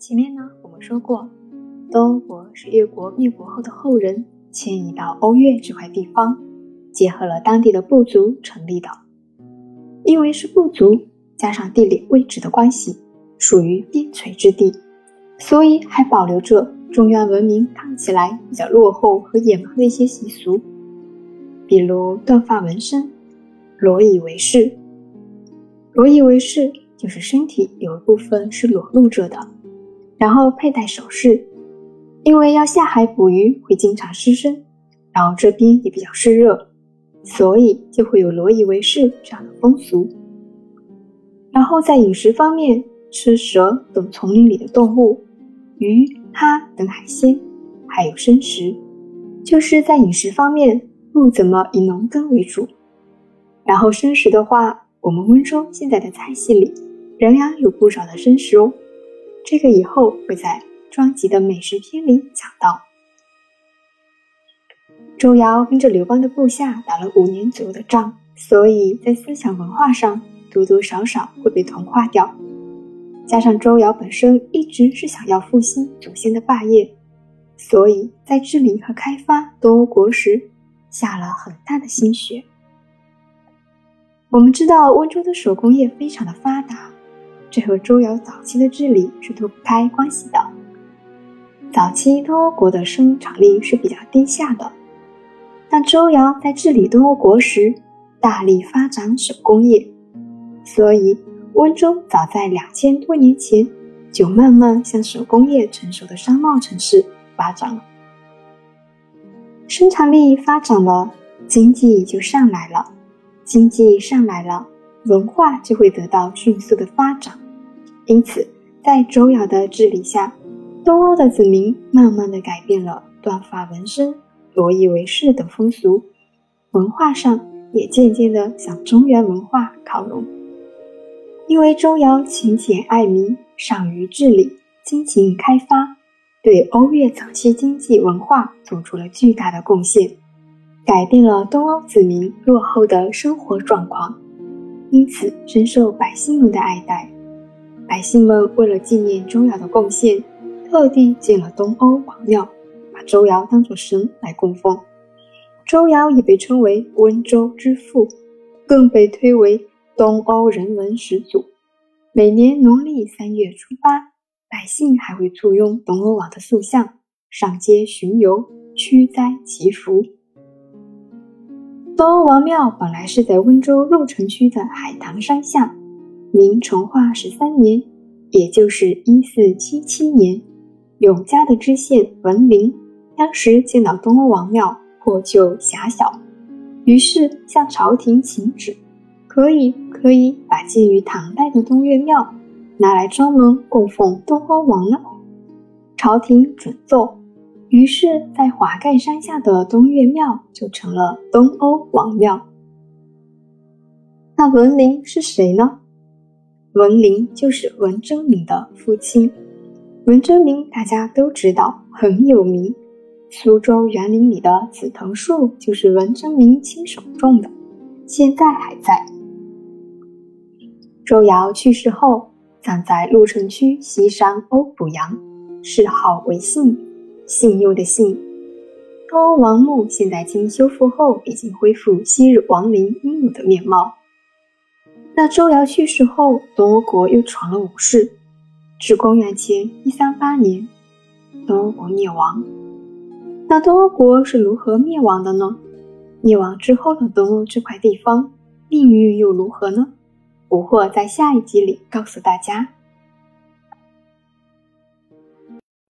前面呢，我们说过，东欧国是越国灭国后的后人迁移到欧越这块地方，结合了当地的部族成立的。因为是部族，加上地理位置的关系，属于边陲之地，所以还保留着中原文明看起来比较落后和野蛮的一些习俗，比如断发纹身、裸以为饰。裸以为饰就是身体有一部分是裸露着的。然后佩戴首饰，因为要下海捕鱼会经常湿身，然后这边也比较湿热，所以就会有裸以为饰这样的风俗。然后在饮食方面，吃蛇等丛林里的动物、鱼、虾等海鲜，还有生食，就是在饮食方面不怎么以农耕为主。然后生食的话，我们温州现在的菜系里仍然有不少的生食哦。这个以后会在专辑的美食篇里讲到。周尧跟着刘邦的部下打了五年左右的仗，所以在思想文化上多多少少会被同化掉。加上周尧本身一直是想要复兴祖先的霸业，所以在治理和开发东欧国时下了很大的心血。我们知道温州的手工业非常的发达。这和周尧早期的治理是脱不开关系的。早期东欧国的生产力是比较低下的，但周尧在治理东欧国时大力发展手工业，所以温州早在两千多年前就慢慢向手工业成熟的商贸城市发展了。生产力发展了，经济就上来了，经济上来了。文化就会得到迅速的发展，因此，在周尧的治理下，东欧的子民慢慢的改变了断发纹身、裸衣为饰等风俗，文化上也渐渐的向中原文化靠拢。因为周尧勤俭爱民，善于治理，精勤开发，对欧越早期经济文化做出了巨大的贡献，改变了东欧子民落后的生活状况。因此深受百姓们的爱戴。百姓们为了纪念周尧的贡献，特地建了东欧王庙，把周尧当作神来供奉。周尧也被称为温州之父，更被推为东欧人文始祖。每年农历三月初八，百姓还会簇拥东欧王的塑像上街巡游、驱灾祈福。东欧王庙本来是在温州鹿城区的海棠山下。明成化十三年，也就是一四七七年，永嘉的知县文林当时见到东欧王庙破旧狭小，于是向朝廷请旨，可以可以把建于唐代的东岳庙拿来专门供奉东欧王呢？朝廷准奏。于是，在华盖山下的东岳庙就成了东欧王庙。那文林是谁呢？文林就是文征明的父亲。文征明大家都知道很有名，苏州园林里的紫藤树就是文征明亲手种的，现在还在。周尧去世后，葬在鹿城区西山欧补阳，谥号为信。信用的信，东欧王墓现在经修复后，已经恢复昔日王陵应有的面貌。那周尧去世后，东欧国又闯了五世，至公元前一三八年，东欧国灭亡。那东欧国是如何灭亡的呢？灭亡之后的东欧这块地方命运又如何呢？我会在下一集里告诉大家。